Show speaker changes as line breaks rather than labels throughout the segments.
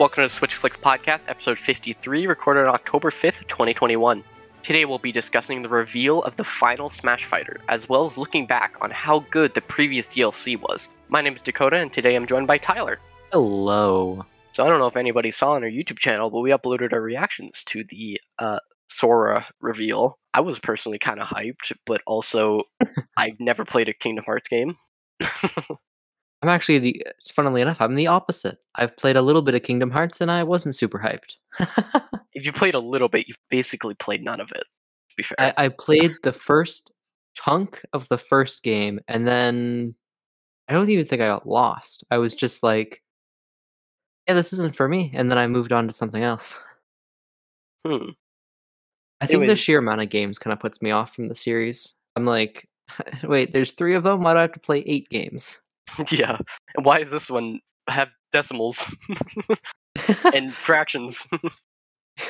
Welcome to the Switch Clicks Podcast, episode 53, recorded on October 5th, 2021. Today we'll be discussing the reveal of the final Smash Fighter, as well as looking back on how good the previous DLC was. My name is Dakota, and today I'm joined by Tyler.
Hello.
So I don't know if anybody saw on our YouTube channel, but we uploaded our reactions to the uh, Sora reveal. I was personally kind of hyped, but also I've never played a Kingdom Hearts game.
I'm actually the funnily enough, I'm the opposite. I've played a little bit of Kingdom Hearts and I wasn't super hyped.
if you played a little bit, you've basically played none of it. To be fair,
I, I played the first chunk of the first game and then I don't even think I got lost. I was just like, yeah, this isn't for me. And then I moved on to something else.
hmm.
I think the sheer amount of games kind of puts me off from the series. I'm like, wait, there's three of them? Why do I have to play eight games?
Yeah. And why does this one have decimals and fractions?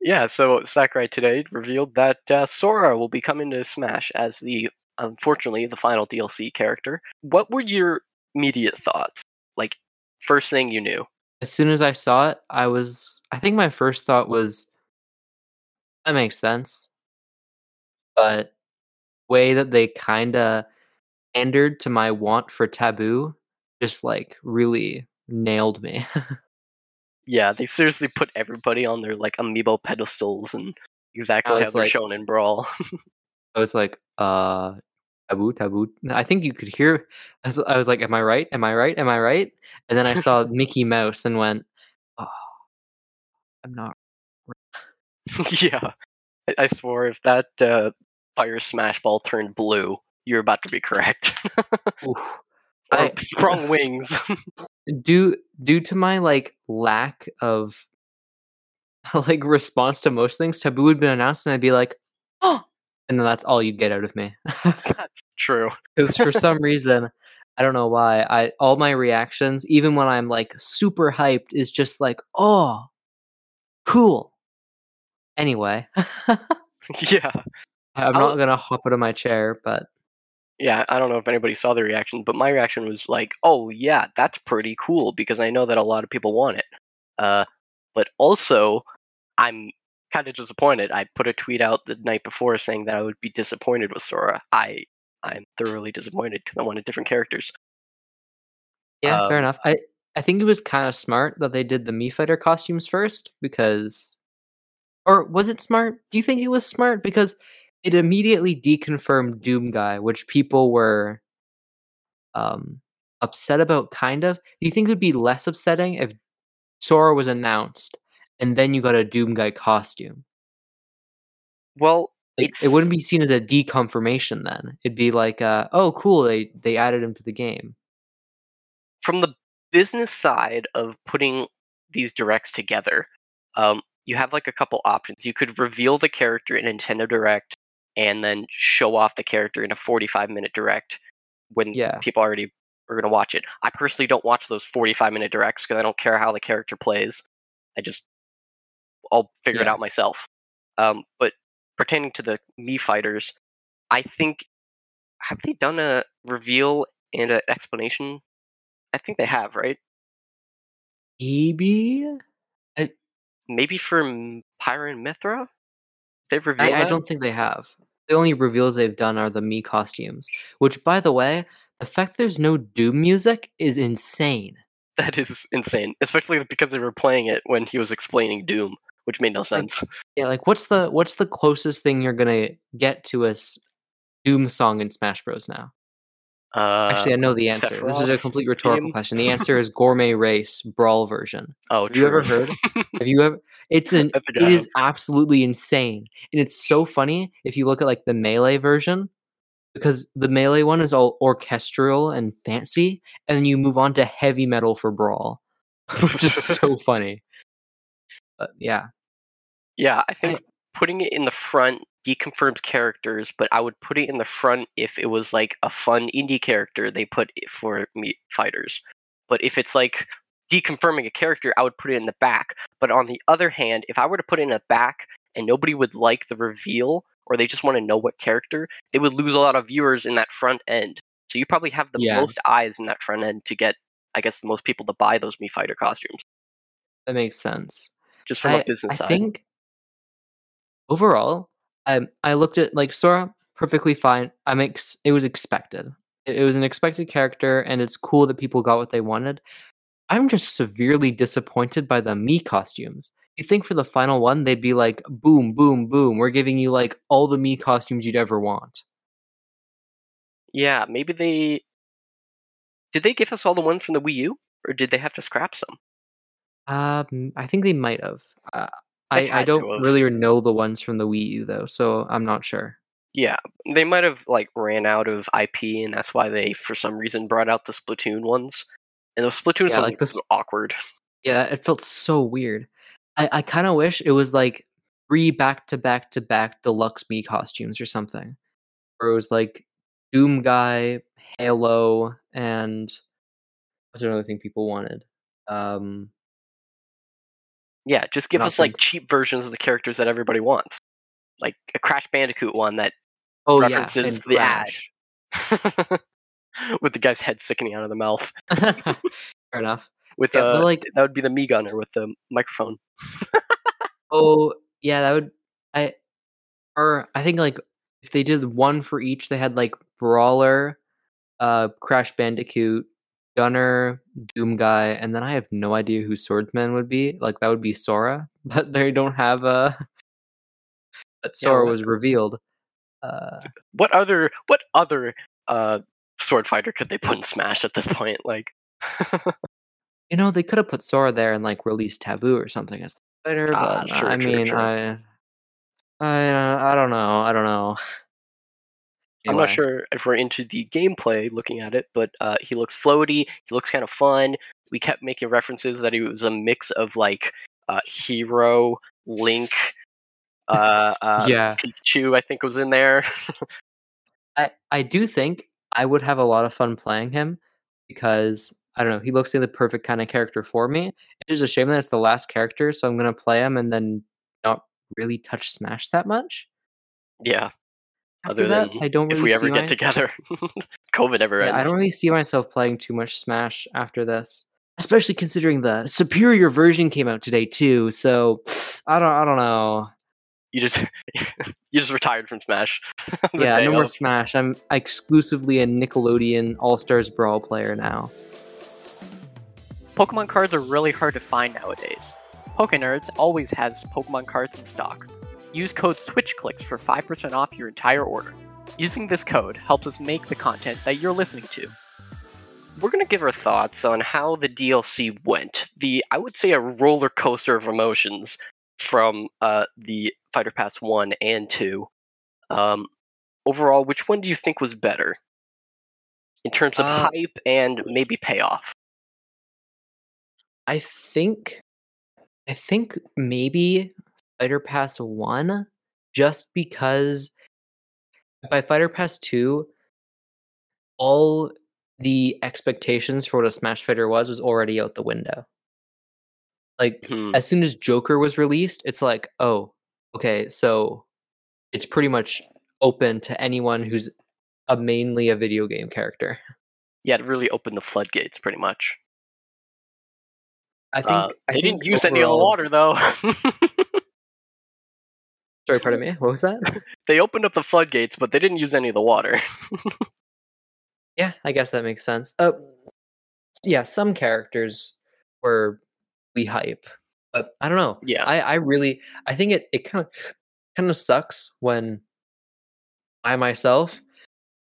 yeah, so Sakurai today revealed that uh, Sora will be coming to Smash as the, unfortunately, the final DLC character. What were your immediate thoughts? Like, first thing you knew?
as soon as I saw it, I was I think my first thought was that makes sense. But way that they kind of pandered to my want for Tabuu just like really nailed me.
Yeah, they seriously put everybody on their, like, amiibo pedestals and exactly how they're
like-
shown in Brawl.
I was like, uh Tabuu Tabuu. I think you could hear I was, I was like am I right? Am I right? Am I right? And then I saw Mickey Mouse and went, "Oh, I'm not
yeah, I, I swore if that uh, fire smash ball turned blue, you're about to be correct.
I-
sprung wings.
due due to my like lack of like response to most things Tabuu would be announced and i'd be like oh and then that's all you'd get out of me
That's true.
because for some reason i don't know why i all my reactions even when i'm like super hyped is just like oh cool anyway
Yeah,
i'm
I'll-
not gonna hop out of my chair but
yeah. I don't know if anybody saw the reaction, but my reaction was like, "Oh yeah, that's pretty cool," because I know that a lot of people want it. Uh, but also, I'm kind of disappointed. I put a tweet out the night before saying that I would be disappointed with Sora. I I'm thoroughly disappointed because I wanted different characters.
Yeah, fair
Um,
enough. I I think it was kind of smart that they did the Mii Fighter costumes first because, or was it smart? Do you think it was smart because it immediately deconfirmed Doom Guy, which people were um upset about? Kind of. Do you think it would be less upsetting if Sora was announced and then you got a Doom Guy costume?
Well,
Like, it wouldn't be seen as a deconfirmation then. It'd be like, uh, oh, cool, they they added him to the game.
from the business side of putting these directs together, um, you have like a couple options. You could reveal the character in Nintendo Direct and then show off the character in a 45 minute direct when
Yeah.
people already are going to watch it. I personally don't watch those 45 minute directs because I don't care how the character plays. I just, I'll figure it out myself. Um, but pertaining to the Mii fighters, I think, have they done a reveal and an explanation I think they have, right?
Maybe
Maybe for and Mythra? They've revealed
I, I don't think they have. The only reveals they've done are the Mii costumes, which, by the way, the fact there's no Doom music is insane.
That is insane, especially because they were playing it when he was explaining Doom, which made no sense.
Yeah, like what's the what's the closest thing you're gonna get to a Doom song in Smash Bros. Now?
Uh,
Actually, I know the answer. This is a complete rhetorical question. The answer is Gourmet Race Brawl version.
oh,
Have you ever heard? Have you ever? It's an.
I think I
It is absolutely insane, and it's so funny if you look at like the melee version, because the melee one is all orchestral and fancy, and then you move on to heavy metal for brawl, which is so funny. But yeah,
Yeah, I think putting it in the front deconfirms characters, but I would put it in the front if it was like a fun indie character they put it for Mii fighters. But if it's like deconfirming a character, I would put it in the back. But on the other hand, if I were to put it in the back and nobody would like the reveal or they just want to know what character, they would lose a lot of viewers in that front end. So you probably have the
Yeah.
most eyes in that front end to get I guess the most people to buy those Mii Fighter costumes,
That makes sense.
just from a
I,
business side.
I
side.
think overall, I I looked at like Sora perfectly fine. I'm ex- it was expected. It, it was an expected character, and it's cool that people got what they wanted. I'm just severely disappointed by the Mii costumes. You think for the final one they'd be like, boom, boom, boom. We're giving you like all the Mii costumes you'd ever want.
Yeah, maybe they did they give us all the ones from the Wii U, or did they have to scrap some?
Um, I think they might have. Uh, I I don't really know the ones from the Wii U though, so I'm not sure.
Yeah, they might have like ran out of IP, and that's why they, for some reason, brought out the Splatoon ones. And the Splatoon
Yeah,
ones
like this-
awkward.
Yeah, it felt so weird. I, I kind of wish it was like three back to back to back deluxe Mii costumes or something. Where it was like Doom Guy, Halo, and what's another thing people wanted? Um,
Yeah, just give
Not
us like cheap versions of the characters that everybody wants, like a Crash Bandicoot one that
oh
References
yeah,
the ad.
Crash.
with the guy's head sickening out of the mouth.
Fair enough.
With
Yeah,
uh,
like,
that would be the Mii gunner with the microphone.
oh yeah, that would I, or I think like if they did one for each, they had like Brawler, uh, Crash Bandicoot, Gunner, Doom Guy, and then I have no idea who Swordsman would be. Like that would be Sora, but they don't have a. But Sora
what-
was revealed. Uh,
What other what other uh sword fighter could they put in Smash at this point? Like,
you know, they could have put Sora there and like released Tabuu or something as the fighter,
Ah,
but
true,
I
true,
mean,
true.
I, I, I don't know, I don't know.
I'm not sure if we're into the gameplay looking at it, but uh, he looks floaty. He looks kind of fun. We kept making references that he was a mix of like uh, Hero, Link, uh, uh,
yeah,
Pikachu. I think was in there.
I I do think I would have a lot of fun playing him because I don't know, he looks like the perfect kind of character for me. It's just a shame that it's the last character, so I'm gonna play him and then not really touch Smash that much.
yeah.
After
Other
that,
than
I don't
if we ever get
my-
together, COVID never
Yeah. I don't really see myself playing too much Smash after this. Especially considering the superior version came out today too, so I don't I don't know.
You just you just retired from Smash.
yeah,
day
no more. Smash. I'm exclusively a Nickelodeon All Stars Brawl player now.
Pokemon cards are really hard to find nowadays. PokeNerds always has Pokemon cards in stock. Use code SwitchClicks for 5% off your entire order. Using this code helps us make the content that you're listening to.
We're gonna give our thoughts on how the DLC went. The I would say a roller coaster of emotions from uh, the Fighter Pass one and two. Um, overall, which one do you think was better in terms of
Uh,
hype and maybe payoff?
I think I think maybe Fighter Pass 1 just because by Fighter Pass 2 all the expectations for what a Smash Fighter was was already out the window. Like
Hmm.
as soon as Joker was released, it's like, oh, okay, so it's pretty much open to anyone who's a mainly a video game character.
Yeah, it really opened the floodgates, pretty much.
I think
Uh,
I
they didn't
think
use any of the water though.
Sorry, pardon me. What was that?
they opened up the floodgates, but they didn't use any of the water.
Yeah, I guess that makes sense. Uh, yeah, some characters were we hype, but I don't know.
Yeah.
I, I really, I think it, it kind of, kind of sucks when I myself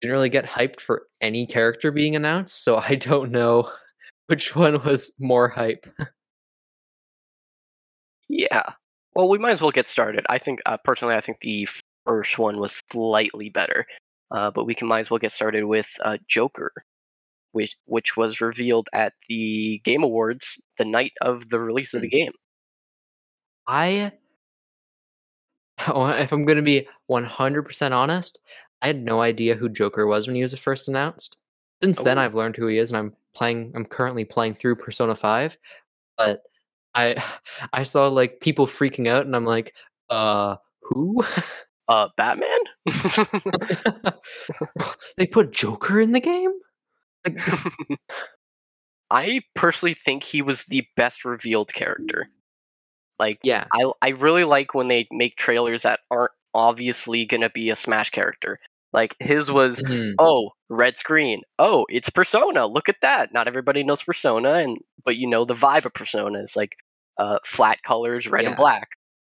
didn't really get hyped for any character being announced, so I don't know which one was more hype.
Yeah. Well, we might as well get started. I think, uh, personally, I think the first one was slightly better, uh, but we can might as well get started with uh, Joker, which which was revealed at the Game Awards the night of the release of the game.
I, if I'm going to be 100% honest, I had no idea who Joker was when he was first announced. Since then,
Oh.
I've learned who he is, and I'm playing. I'm currently playing through Persona Five, but I, I saw like people freaking out, and I'm like, uh, who?
Uh, Batman.
they put Joker in the game? Like,
I personally think he was the best revealed character. Like,
Yeah.
I I really like when they make trailers that aren't obviously gonna be a Smash character. Like his was,
Mhm.
oh, red screen. Oh, it's Persona. Look at that. Not everybody knows Persona, and but you know the vibe of Persona is like uh, flat colors, red and black.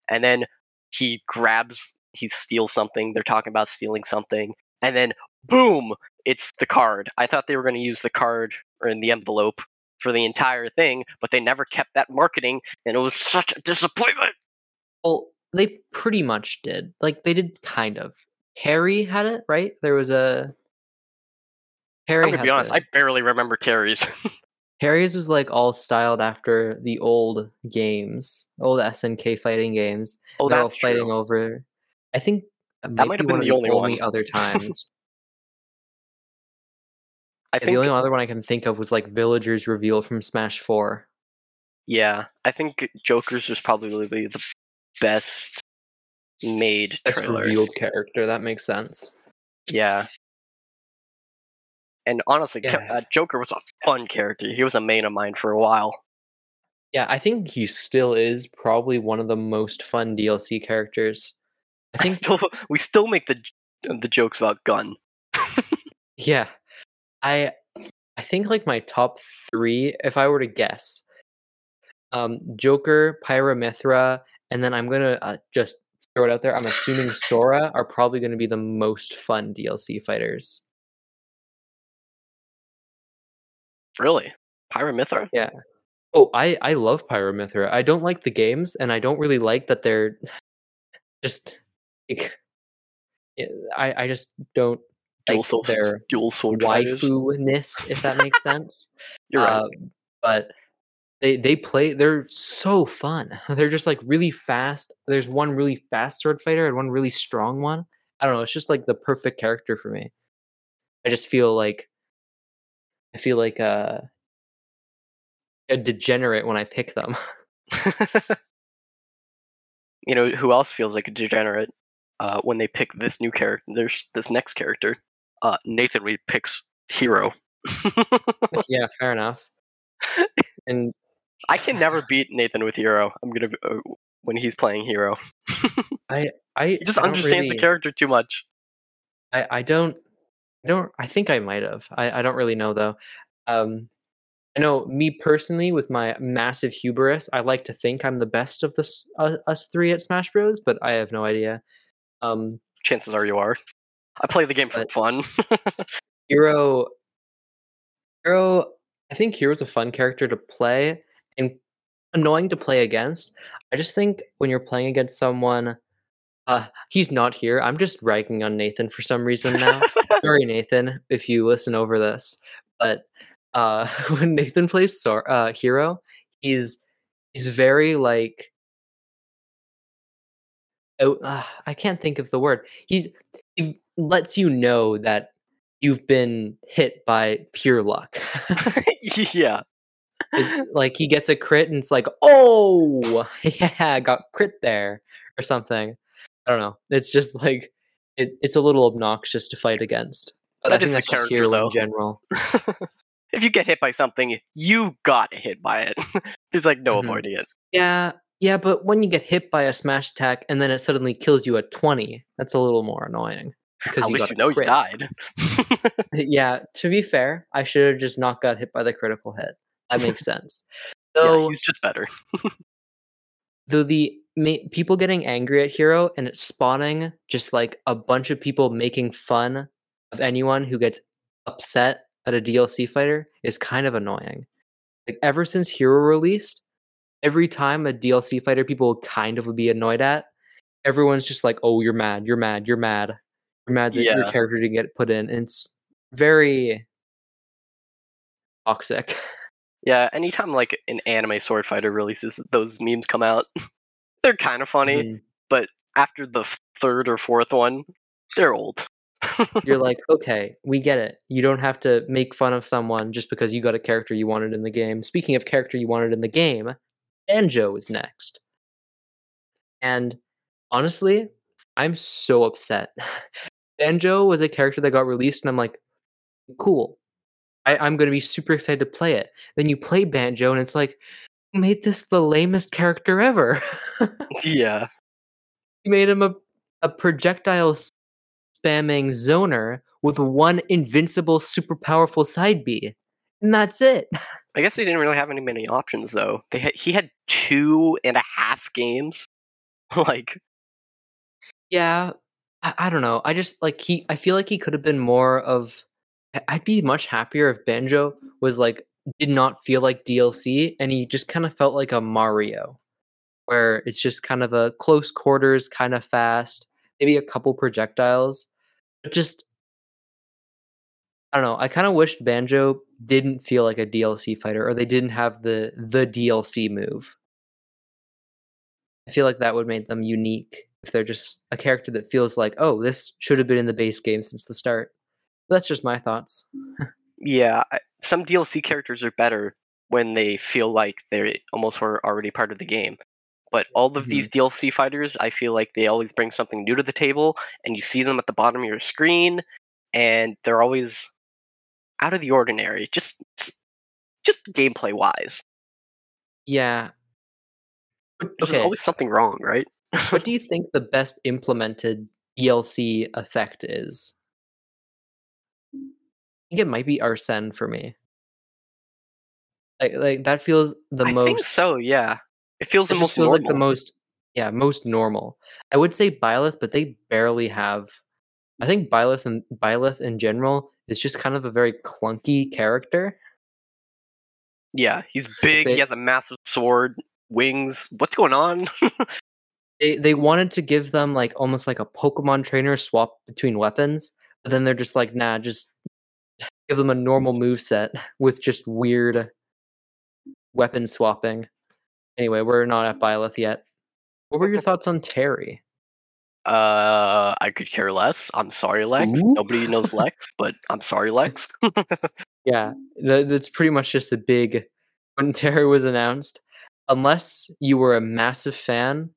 And then he grabs, he steals something. They're talking about stealing something, and then boom, it's the card. I thought they were going to use the card or in the envelope for the entire thing, but they never kept that marketing, and it was such a disappointment.
Well, they pretty much did. Like they did kind of. Terry had it, right? There was a Terry
I'm gonna be honest,
the-
I barely remember Terry's.
Terry's was like all styled after the old games, old SNK fighting games.
oh,
They're all fighting
true.
over. I think that might
have been
one of
the only one.
other times.
I think
the only other one I can think of was like Villagers reveal from Smash Four.
Yeah, I think Joker's was probably the best made
Best
trailer.
revealed character. That makes sense.
Yeah. And honestly,
Yeah.
uh, Joker was a fun character. He was a main of mine for a while.
Yeah, I think he still is probably one of the most fun DLC characters. I
I
think
still, we still make the the jokes about Gun.
Yeah. I I think like my top three, if I were to guess, um, Joker, Pyramithra, and then I'm gonna uh, just throw it out there. I'm assuming Sora are probably gonna be the most fun DLC fighters.
Really, Pyramithra? Yeah.
Oh, I I love Pyramithra. I don't like the games, and I don't really like that they're just. Like, I I just don't
Dual
like
sword,
their
dual sword
waifu-ness, if that makes sense.
You're right.
Uh, but they they play they're so fun. They're just like really fast. There's one really fast sword fighter and one really strong one. I don't know, it's just like the perfect character for me. I just feel like I feel like a a degenerate when I pick them.
you know who else feels like a degenerate uh, when they pick this new character? There's this next character. Uh, Nathan Reed picks Hero.
yeah, fair enough. And
I can never beat Nathan with Hero. I'm gonna uh, when he's playing Hero.
I
He just
I don't
understands the character too much.
I, I don't I don't I think I might have. I, I don't really know though. Um I know me personally with my massive hubris, I like to think I'm the best of this uh, us three at Smash Bros, but I have no idea. Um
Chances are you are. I play the game for fun.
Hero Hero I think Hero's a fun character to play and annoying to play against. I just think when you're playing against someone uh he's not here. I'm just ragging on Nathan for some reason now. sorry nathan if you listen over this but uh when nathan plays Sor- uh hero he's he's very like oh uh, i can't think of the word he's he lets you know that you've been hit by pure luck
yeah.
it's like he gets a crit and it's like oh yeah I got crit there or something i don't know it's just like it, it's a little obnoxious to fight against but
That
i think that's just
character,
hero in general
if you get hit by something, you got hit by it. There's like no
Mhm.
avoiding it.
yeah yeah but when you get hit by a smash attack and then it suddenly kills you at 20 that's a little more annoying because you
you know you died.
yeah to be fair i should have just not got hit by the critical hit that makes sense
yeah,
so
he's just better.
though the ma- people getting angry at hero and it's spawning just like a bunch of people making fun of anyone who gets upset at a dlc fighter is kind of annoying. Like ever since hero released every time a dlc fighter people kind of would be annoyed at everyone's just like oh you're mad you're mad you're mad. You're mad that your character didn't get put in. And it's very toxic.
Yeah, anytime like an anime sword fighter releases, those memes come out. They're kind of funny,
mm-hmm.
but after the third or fourth one, they're old.
You're like, okay, we get it. You don't have to make fun of someone just because you got a character you wanted in the game. Speaking of character you wanted in the game, Banjo is next. And honestly, I'm so upset. Banjo was a character that got released, and I'm like, cool. I, I'm going to be super excited to play it. Then you play Banjo, and it's like, made this the lamest character ever.
Yeah.
you made him a, a projectile spamming zoner with one invincible, super powerful side B. And that's it.
I guess they didn't really have any many options though. They had, he had two and a half games. like
Yeah, I, I don't know. I just like he. I feel like he could have been more of. I'd be much happier if Banjo was like did not feel like DLC, and he just kind of felt like a Mario, where it's just kind of a close quarters, kind of fast, maybe a couple projectiles, but just. I don't know. I kind of wished Banjo didn't feel like a DLC fighter, or they didn't have the the DLC move. I feel like that would make them unique if they're just a character that feels like, oh, this should have been in the base game since the start. That's just my thoughts.
yeah, I- some DLC characters are better when they feel like they almost were already part of the game. But all of these mm-hmm. DLC fighters, I feel like they always bring something new to the table, and you see them at the bottom of your screen, and they're always out of the ordinary, just just gameplay wise.
Yeah.
There's
Okay.
always something wrong, right?
what do you think the best implemented DLC effect is? It might be Arsene for me. Like, like that feels the
I
most.
think so. Yeah, it feels
It
the most
feels like the most, yeah, most normal. I would say Byleth, but they barely have. I think Byleth and Byleth in general is just kind of a very clunky character.
Yeah, he's big.
they-
He has a massive sword, wings. What's going on?
they they wanted to give them like almost like a Pokemon trainer swap between weapons, but then they're just like, nah, just give them a normal move set with just weird weapon swapping. Anyway, we're not at Byleth yet. What were your thoughts on Terry?
Uh, I could care less. I'm sorry, Lex.
Ooh.
Nobody knows Lex, but I'm sorry, Lex.
Yeah, tha- that's pretty much just a big. When Terry was announced, unless you were a massive fan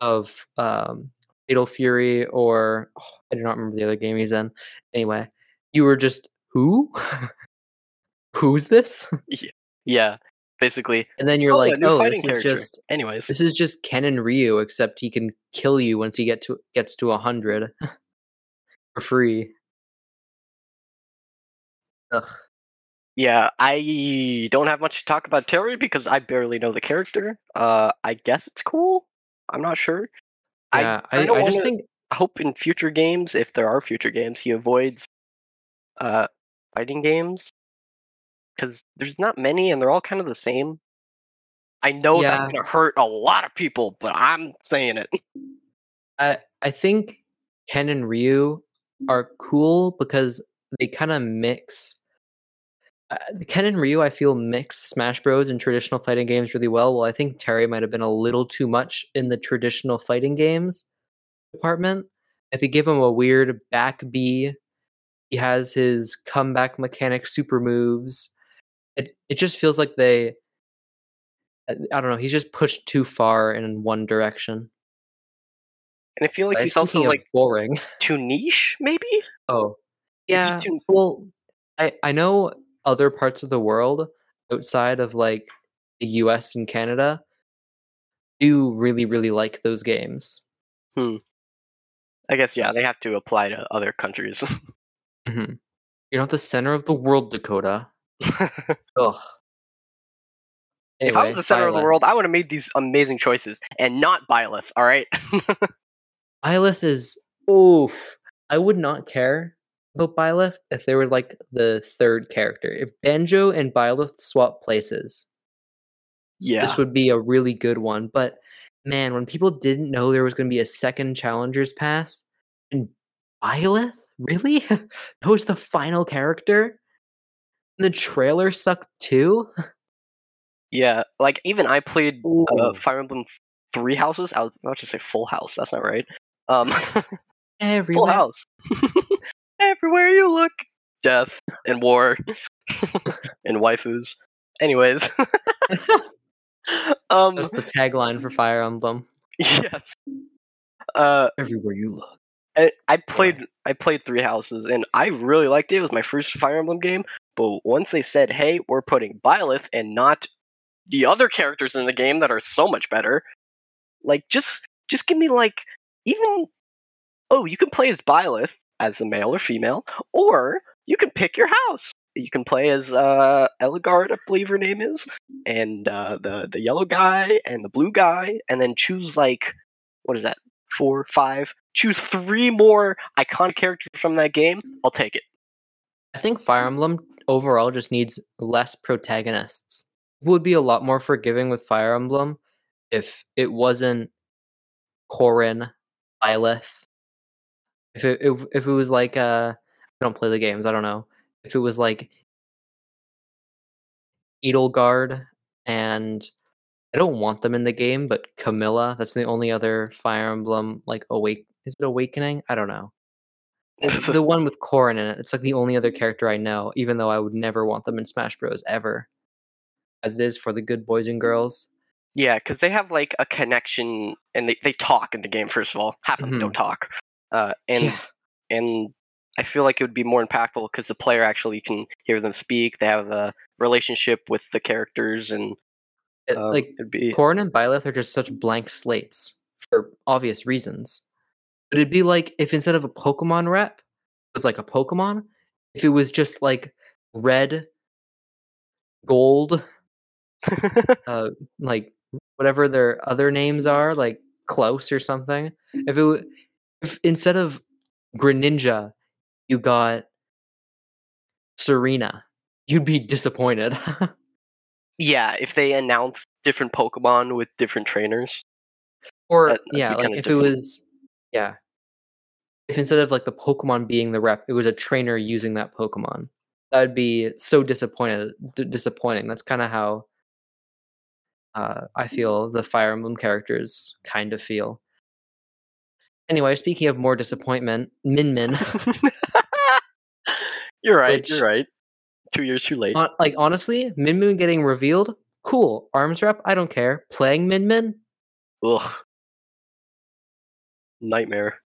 of um, Fatal Fury or oh, I do not remember the other game he's in. Anyway, you were just who? Who's this?
yeah, basically.
And then you're
Oh,
like, oh, this is just
Anyways,
this is just Ken and Ryu, except he can kill you once he get to gets to a hundred for free. Ugh.
yeah, I don't have much to talk about Terry because I barely know the character. Uh, I guess it's cool. I'm not sure. I
Yeah, I,
kinda
I, just
wanna-
think
hope in future games, if there are future games, he avoids uh fighting games because there's not many and they're all kind of the same. I know that's
Yeah.
gonna hurt a lot of people, but I'm saying it.
I I think Ken and Ryu are cool because they kind of mix. Uh, Ken and Ryu, I feel, mix Smash Bros. and traditional fighting games really well. Well, I think Terry might have been a little too much in the traditional fighting games department. If they give him a weird back B, he has his comeback mechanic super moves. It it just feels like they. I I don't know. He's just pushed too far in one direction.
And I feel like
I
he's also like
boring.
too niche, maybe.
Oh, yeah.
too-
Well, I I know other parts of the world outside of like the U.S. and Canada do really really like those games. Hmm.
I guess yeah, they have to apply to other countries.
hmm You're not the center of the world, Dakota. Ugh.
if I was the center of the world, I would have made these amazing choices and not Byleth. All right.
Byleth is oof. I would not care about Byleth if they were like the third character. If Banjo and Byleth swap places,
yeah.
this would be a really good one. But man, when people didn't know there was going to be a second Challengers Pass, and Byleth, really? that was the final character? The trailer sucked too?
Yeah, like even I played uh, Fire Emblem Three Houses. I was about to say Full House. That's not right. Um, Full House. Everywhere you look, death and war and waifus. Anyways, um,
That's the tagline for Fire Emblem.
yes. Uh,
Everywhere you look.
And I played I played Three Houses and I really liked it. It was my first Fire Emblem game. But once they said, "Hey, we're putting Byleth and not the other characters in the game that are so much better," like just just give me like even oh, you can play as Byleth as a male or female, or you can pick your house. You can play as uh, Edelgard, I believe her name is, and uh, the the yellow guy and the blue guy, and then choose like what is that? Four, five. Choose three more iconic characters from that game. I'll take it.
I think Fire Emblem overall just needs less protagonists. It would be a lot more forgiving with Fire Emblem if it wasn't Corrin, Byleth. If it if, if it was like uh I don't play the games, I don't know. If it was like Edelgard and I don't want them in the game, but Camilla, that's the only other Fire Emblem like awake is it awakening? I don't know. The, one with Corrin in it. It's like the only other character I know, even though I would never want them in Smash Bros. ever. As it is for the good boys and girls.
Yeah, because they have like a connection and they, they talk in the game. First of all, half of them don't talk, uh, and
Yeah.
and I feel like it would be more impactful because the player actually can hear them speak. They have a relationship with the characters, and
It-
um,
like
be
Corrin and Byleth are just such blank slates for obvious reasons. But it'd be like if instead of a Pokemon rep, it was like a Pokemon. If it was just like red, gold, uh, like whatever their other names are, like Klaus or something. If it, if instead of Greninja, you got Serena, you'd be disappointed.
yeah. If they announce different Pokemon with different trainers,
or
That-
yeah, like if
different.
it was yeah, if instead of like the Pokemon being the rep, it was a trainer using that Pokemon, that would be so disappointed. D- disappointing. That's kind of how uh, I feel the Fire Emblem characters kind of feel. Anyway, speaking of more disappointment, Min Min.
you're right.
Which-
You're right. Two years too late.
Hon- like honestly, Min Min getting revealed, cool. Arms rep, I don't care. Playing Min Min,
Ugh. Nightmare.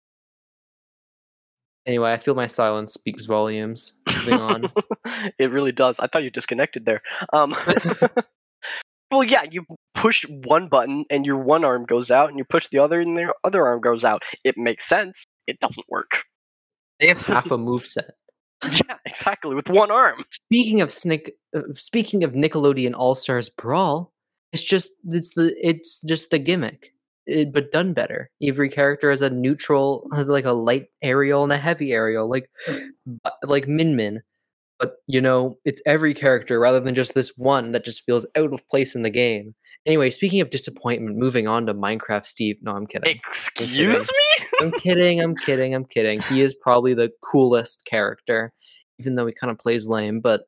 anyway, I feel my silence speaks volumes. Moving on.
it really does. I thought you disconnected there. Um, well, yeah, you push one button and your one arm goes out, and you push the other and their other arm goes out. It makes sense. It doesn't work.
they have half a move set.
Yeah, exactly. With one arm.
Speaking of Snick, uh, speaking of Nickelodeon All Stars Brawl, it's just it's the it's just the gimmick, it, but done better. Every character has a neutral, has like a light aerial and a heavy aerial, like like Min Min. But you know, it's every character rather than just this one that just feels out of place in the game. Anyway, speaking of disappointment, moving on to Minecraft Steve. No, I'm kidding.
Excuse me.
I'm kidding. I'm kidding. I'm kidding. He is probably the coolest character, even though he kind of plays lame. But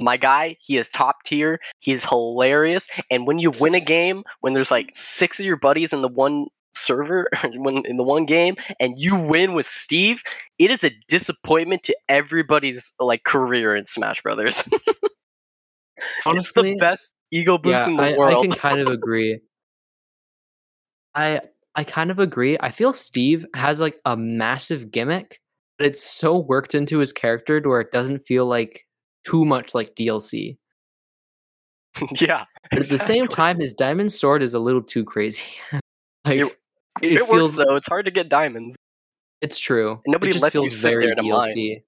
My guy, he is top tier. He is hilarious. And when you win a game, when there's like six of your buddies in the one server, when in the one game, and you win with Steve, it is a disappointment to everybody's like career in Smash Brothers.
honestly,
it's the best ego boost
yeah,
in the
I, I can kind of agree. I I kind of agree. I feel Steve has like a massive gimmick, it's so worked into his character to where it doesn't feel like too much like DLC.
yeah.
But at the same time, his diamond sword is a little too crazy. like
It-
it,
it,
feels
works though. It's hard to get diamonds.
It's true.
And nobody
it just feels very
there to mine.
DLC.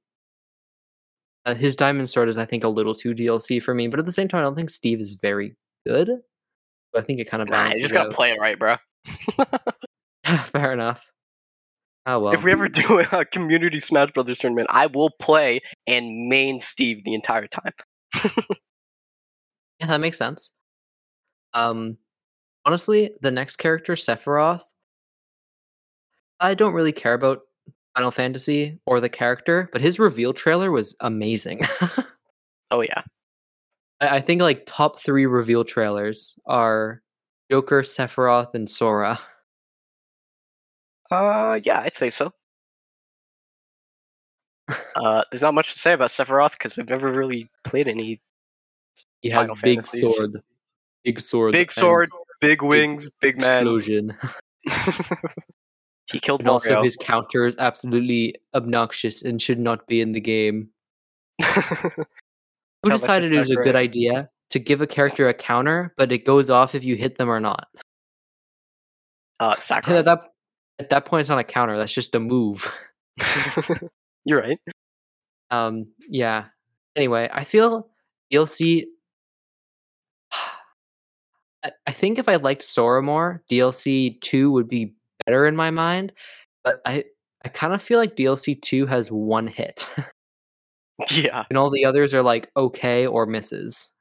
Uh, his diamond sword is, I think, a little too DLC for me, but at the same time, I don't think Steve is very good. But I think it kind of
Nah, you
balances
just gotta
out.
play it right, bro.
Fair enough. Oh well.
If we ever do a community Smash Brothers tournament, I will play and main Steve the entire time.
yeah, that makes sense. Um, honestly, the next character, Sephiroth, I don't really care about Final Fantasy or the character, but his reveal trailer was amazing.
Oh yeah.
I I think like top three reveal trailers are Joker, Sephiroth, and Sora.
Uh, yeah, I'd say so. Uh, there's not much to say about Sephiroth because we've never really played any
He has
Final
big
Fantasies.
sword, big sword,
big sword, big wings, big man.
explosion.
He killed
And also, his counter is absolutely obnoxious and should not be in the game. Who decided it was a good idea to give a character a counter, but it goes off if you hit them or not?
uh, Sakurai.
that at that point, it's not a counter. That's just a move.
You're right.
Um, yeah. Anyway, I feel DLC. I, I think if I liked Sora more, DLC two would be better in my mind. But I I kind of feel like DLC two has one hit,
Yeah.
and all the others are like okay or misses.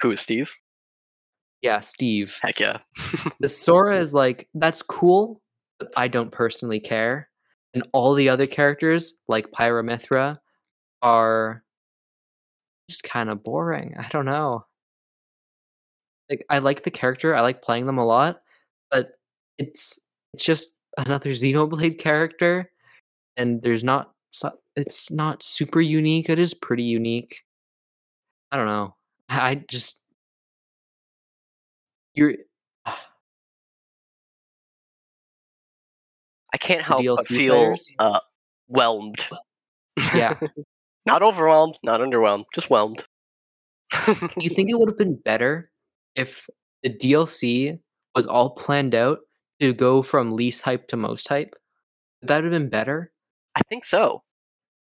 Who is Steve?
Yeah, Steve.
Heck yeah.
The Sora is like that's cool, but I don't personally care. And all the other characters, like Pyramithra, are just kind of boring. I don't know. Like I like the character, I like playing them a lot, but it's it's just another Xenoblade character, and there's not it's not super unique. It is pretty unique. I don't know. I I just you're
I can't help but feel
players?
uh, whelmed.
yeah.
not overwhelmed, not underwhelmed, just whelmed.
You think it would have been better if the DLC was all planned out to go from least hype to most hype? That would that have been better?
I think so.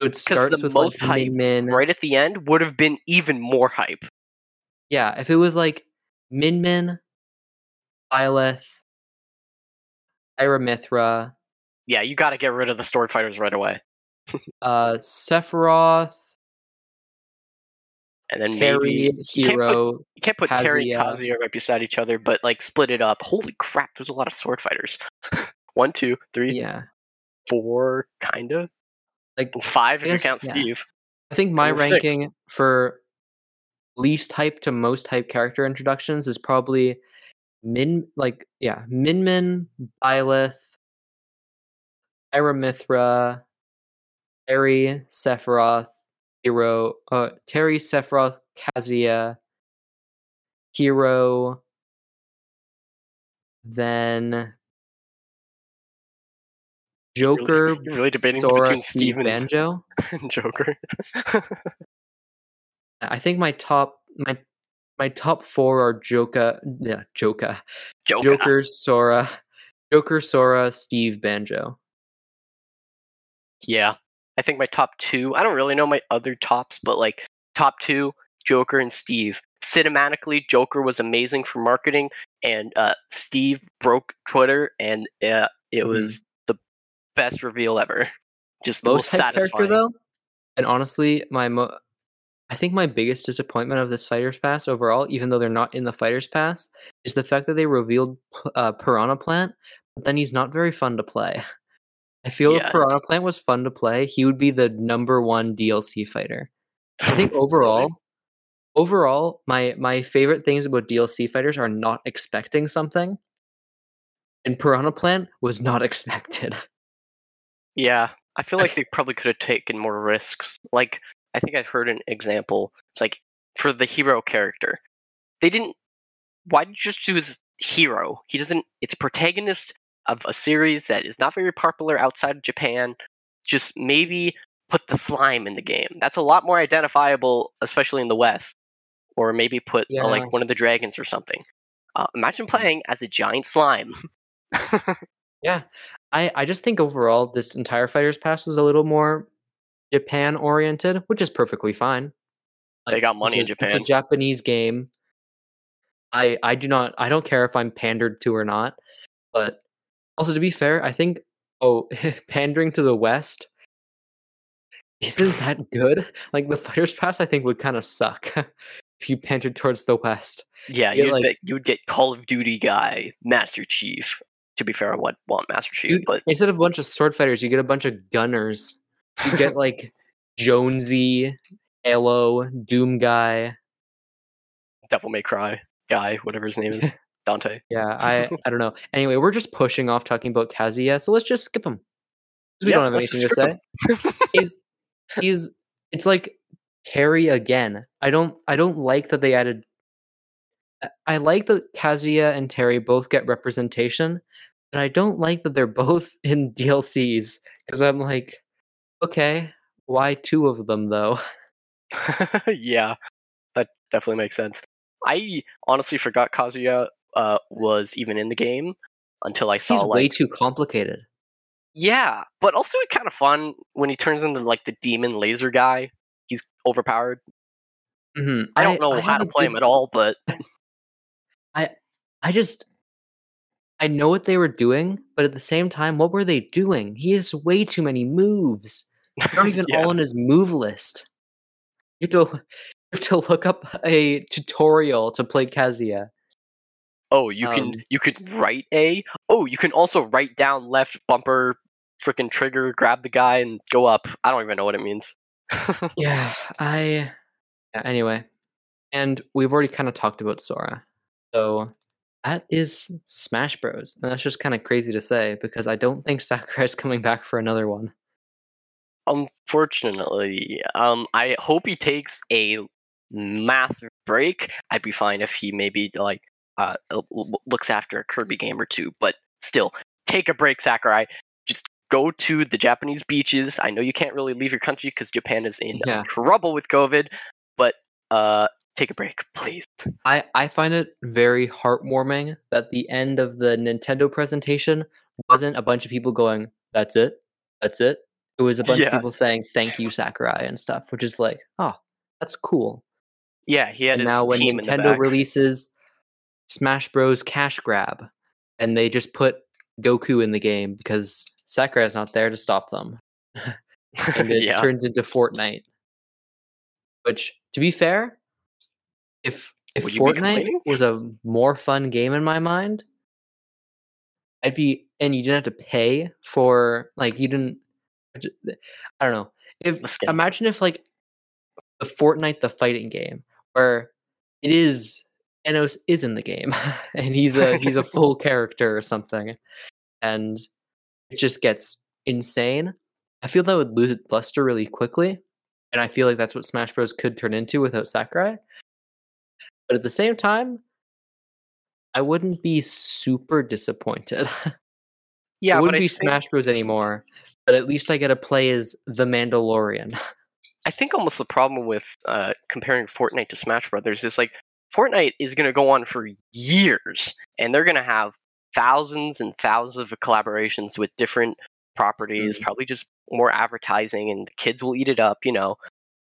So it starts
the
with
most
like
hype
Min Min.
Right at the end would have been even more hype.
Yeah, if it was like Min Min, Byleth, Pyramithra,
Yeah, you got to get rid of the sword fighters right away,
uh, Sephiroth,
and then
Terry,
maybe you can't put,
Hero.
you can't put Terry and
Kazuya.
Right beside each other, but like split it up. Holy crap! There's a lot of sword fighters. One, two, three,
Yeah,
four, kind of
like
five if you count
yeah.
Steve.
I think my
Or six.
ranking for least hype to most hype character introductions is probably Min like yeah, Minmin, Min, Byleth, Pyramithra, Terry, Sephiroth, Hero, uh Terry, Sephiroth, Kazuya, Hero, then Joker,
You're really debating
Sora,
between
Steve,
Steve and,
Banjo.
and Joker.
I think my top my my top four are Joka, yeah, Joka,
Joker.
Joker, Sora, Joker, Sora, Steve, Banjo.
Yeah. I think my top two, I don't really know my other tops, but like top two, Joker and Steve. Cinematically, Joker was amazing for marketing, and uh, Steve broke Twitter, and uh, it
Mhm.
was the best reveal ever. Just
Most
most
hype character
satisfying.
though, and honestly, my mo- I think my biggest disappointment of this Fighters Pass overall, even though they're not in the Fighters Pass, is the fact that they revealed uh, Piranha Plant, but then he's not very fun to play. I feel
Yeah.
if Piranha Plant was fun to play, he would be the number one DLC fighter. I think overall, overall, my my favorite things about DLC fighters are not expecting something, and Piranha Plant was not expected.
Yeah, I feel like they probably could have taken more risks. Like, I think I heard an example. It's like for the hero character, they didn't. Why did you just do his hero? He doesn't. It's a protagonist of a series that is not very popular outside of Japan. Just maybe put the slime in the game. That's a lot more identifiable, especially in the West. Or maybe put uh,
Yeah.
like one of the dragons or something. Uh, imagine playing as a giant slime.
Yeah, I I just think overall this entire Fighters Pass was a little more Japan oriented, which is perfectly fine.
they got money in
a-
Japan.
It's a Japanese game. I I do not I don't care if I'm pandered to or not, but also to be fair, I think oh pandering to the West isn't that good. Like the Fighters Pass, I think would kind of suck if you pandered towards the West.
Yeah, you'd,
like-
you would get Call of Duty guy, Master Chief. To be fair, I would want Master Chief,
You-
but
instead of a bunch of sword fighters, you get a bunch of gunners. You get like Jonesy, Halo, Doom guy.
Devil May Cry guy, whatever his name is, Dante.
Yeah, I I don't know. Anyway, we're just pushing off talking about Kazuya, so let's just skip him. 'Cause We
Yeah,
don't have
let's
anything to say. he's he's it's like Terry again. I don't I don't like that they added. I- I like that Kazuya and Terry both get representation, But I don't like that they're both in DLCs because I'm like, okay, why two of them though?
yeah, that definitely makes sense. I honestly forgot Kazuya uh, was even in the game until I saw
He's
like
way too complicated.
yeah, but also it's kind of fun when he turns into like the demon laser guy. He's overpowered.
hmm
I don't know how to play him at all, but
I I just I know what they were doing, but at the same time, what were they doing? He has way too many moves. They're not even
Yeah.
all on his move list. You have to you have to look up a tutorial to play Kazuya.
Oh, you can
Um,
you could write A. Oh, you can also write down left bumper, freaking trigger, grab the guy and go up. I don't even know what it means.
Yeah, I. Yeah, anyway, and we've already kind of talked about Sora, so that is Smash Bros. And that's just kind of crazy to say because I don't think Sakurai's coming back for another one.
Unfortunately, um, I hope he takes a massive break. I'd be fine if he maybe like uh looks after a Kirby game or two, but still, take a break, Sakurai. Just go to the Japanese beaches. I know you can't really leave your country because Japan is in
Yeah.
trouble with COVID, but uh, take a break, please.
I I find it very heartwarming that the end of the Nintendo presentation wasn't a bunch of people going, "That's it, that's it." It was a bunch
Yeah.
of people saying, "Thank you, Sakurai" and stuff, which is like, oh, that's cool.
Yeah, he had
and
his
now when
team in the
Nintendo releases Smash Bros. Cash Grab, and they just put Goku in the game because Sakurai's not there to stop them, and it
yeah,
turns into Fortnite. Which, to be fair, if if
Would you be
Fortnite was a more fun game in my mind, I'd be, and you didn't have to pay for like you didn't. I don't know. If imagine if like the Fortnite the fighting game where it is Enos is in the game and he's a he's a full character or something, and it just gets insane. I feel that would lose its luster really quickly, and I feel like that's what Smash Bros could turn into without Sakurai. But at the same time, I wouldn't be super disappointed.
yeah,
it wouldn't be
think,
Smash Bros anymore, but at least I get to play as the Mandalorian.
I think almost the problem with uh, comparing Fortnite to Smash Brothers is like Fortnite is going to go on for years, and they're going to have thousands and thousands of collaborations with different properties, probably just more advertising, and the kids will eat it up, you know.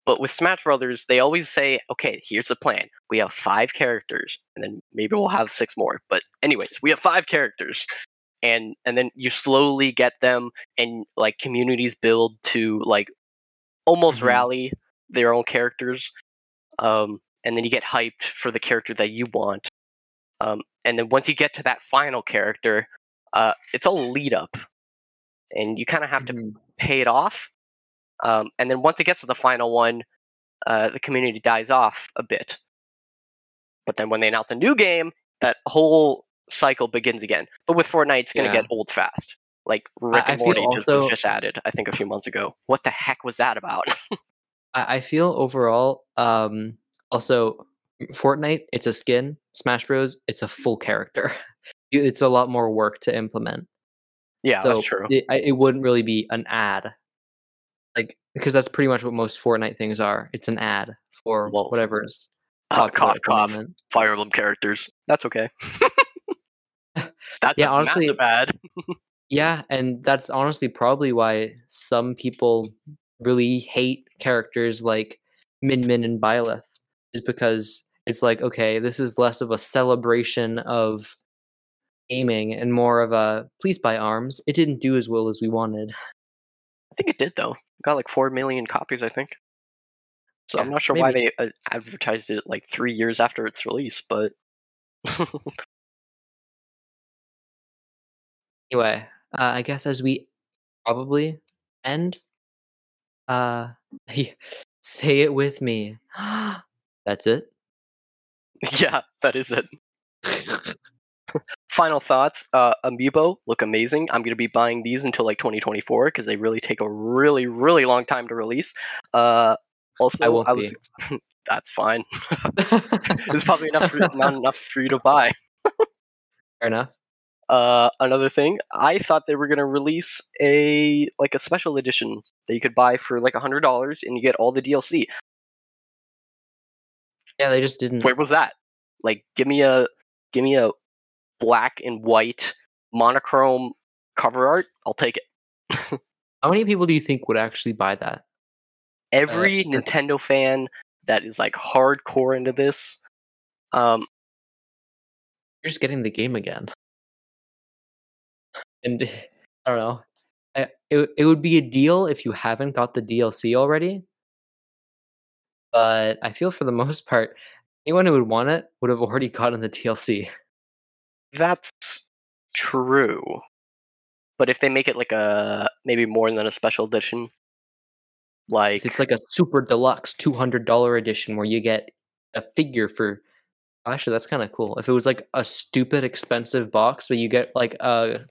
But with Smash Brothers, they always say, "Okay, here's the plan. We have five characters, and then maybe we'll have six more. But anyways, we have five characters." And, and then you slowly get them and like communities build to like almost
Mhm.
rally their own characters um, and then you get hyped for the character that you want um, and then once you get to that final character uh, it's all lead up and you kind of have to
Mhm.
pay it off um, and then once it gets to the final one uh, the community dies off a bit but then when they announce a new game that whole cycle begins again but with fortnite it's going to
Yeah.
get old fast like rick
I
and morty just, was just added i think a few months ago what the heck was that about
I, I feel overall, um, also Fortnite, it's a skin. Smash Bros, it's a full character. It's a lot more work to implement.
yeah
so
that's true
It, it wouldn't really be an ad, like because that's pretty much what most Fortnite things are. It's an ad for
Well,
whatever's
uh, cough cough. Fire Emblem characters. That's okay. That's
Yeah, honestly-
bad.
Yeah, and that's honestly probably why some people really hate characters like Min Min and Byleth, is because it's like, okay, this is less of a celebration of gaming and more of a please buy ARMS. It didn't do as well as we wanted.
I think it did though. It got like four million copies, I think. So I'm not sure why they uh, advertised it like three years after its release, but
Anyway, uh, I guess as we probably end, uh, say it with me. That's it.
yeah, that is it. Final thoughts. Uh, Amiibo look amazing. I'm gonna be buying these until like 2024 because they really take a really, really long time to release. Uh, also,
I won't
was. that's fine. There's probably enough for, not enough for you to buy.
Fair enough.
Uh, another thing, I thought they were gonna release a like a special edition that you could buy for like a hundred dollars and you get all the DLC.
Yeah, they just didn't.
Where was that? Like, give me a give me a black and white monochrome cover art. I'll take it.
How many people do you think would actually buy that?
Every
Uh,
Nintendo fan that is like hardcore into this, um,
You're just getting the game again. And I don't know. I, it it would be a deal if you haven't got the DLC already. But I feel for the most part, anyone who would want it would have already gotten the DLC.
that's true. But if they make it like a maybe more than a special edition, like
it's like a super deluxe two hundred dollar edition where you get a figure for actually that's kind of cool. If it was like a stupid expensive box, but you get like a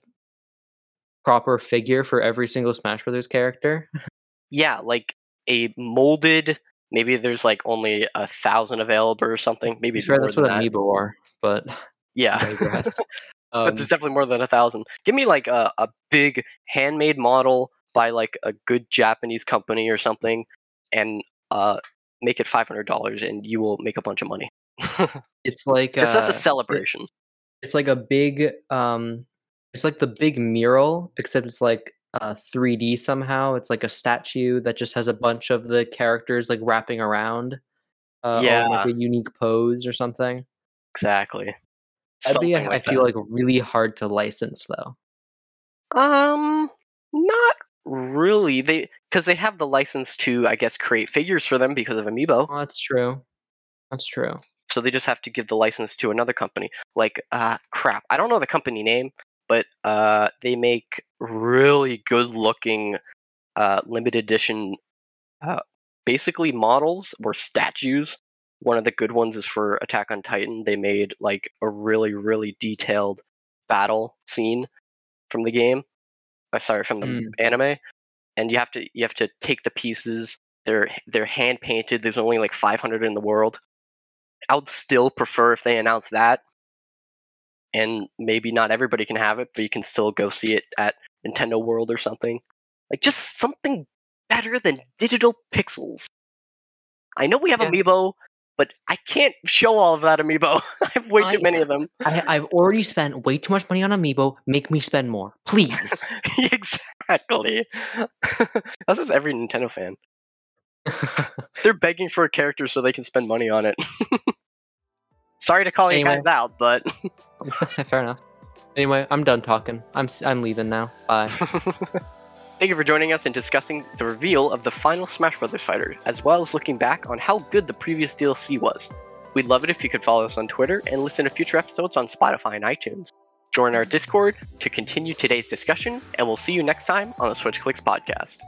proper figure for every single Smash Brothers character.
yeah, like a molded. Maybe there's like only a thousand available or something. Maybe more
that's what
that.
Amiibo are, but
Yeah,
digress.
but
um,
there's definitely more than a thousand. Give me like a, a big handmade model by like a good Japanese company or something, and uh, make it five hundred dollars, and you will make a bunch of money.
it's like uh,
a celebration.
it's like a big um it's like the big mural except it's like uh 3D somehow. It's like a statue that just has a bunch of the characters like wrapping around uh in, like a unique pose or something.
Exactly.
That'd be
Something
I
like
feel
that.
like really hard to license though.
Um, not really. They because they have the license to, I guess, create figures for them because of Amiibo.
Oh, that's true. That's true.
So they just have to give the license to another company. Like, uh, crap. I don't know the company name, but uh, they make really good-looking, uh, limited edition, uh, basically models or statues. One of the good ones is for Attack on Titan. They made like a really, really detailed battle scene from the game. Uh, sorry, from the
Mm.
anime. And you have to you have to take the pieces. They're they're hand painted. There's only like 500 in the world. I would still prefer if they announce that. And maybe not everybody can have it, but you can still go see it at Nintendo World or something. Like just something better than digital pixels. I know we have
Yeah.
Amiibo, but I can't show all of that Amiibo. I have way too many of them.
I, I've already spent way too much money on Amiibo. Make me spend more, please.
exactly. That's just every Nintendo fan. They're begging for a character so they can spend money on it. Sorry to call you guys out, but
Fair enough. Anyway, I'm done talking. I'm I'm leaving now. Bye.
Thank you for joining us in discussing the reveal of the final Smash Bros. fighter, as well as looking back on how good the previous DLC was. We'd love it if you could follow us on Twitter and listen to future episodes on Spotify and iTunes. Join our Discord to continue today's discussion, and we'll see you next time on the Switch Clicks podcast.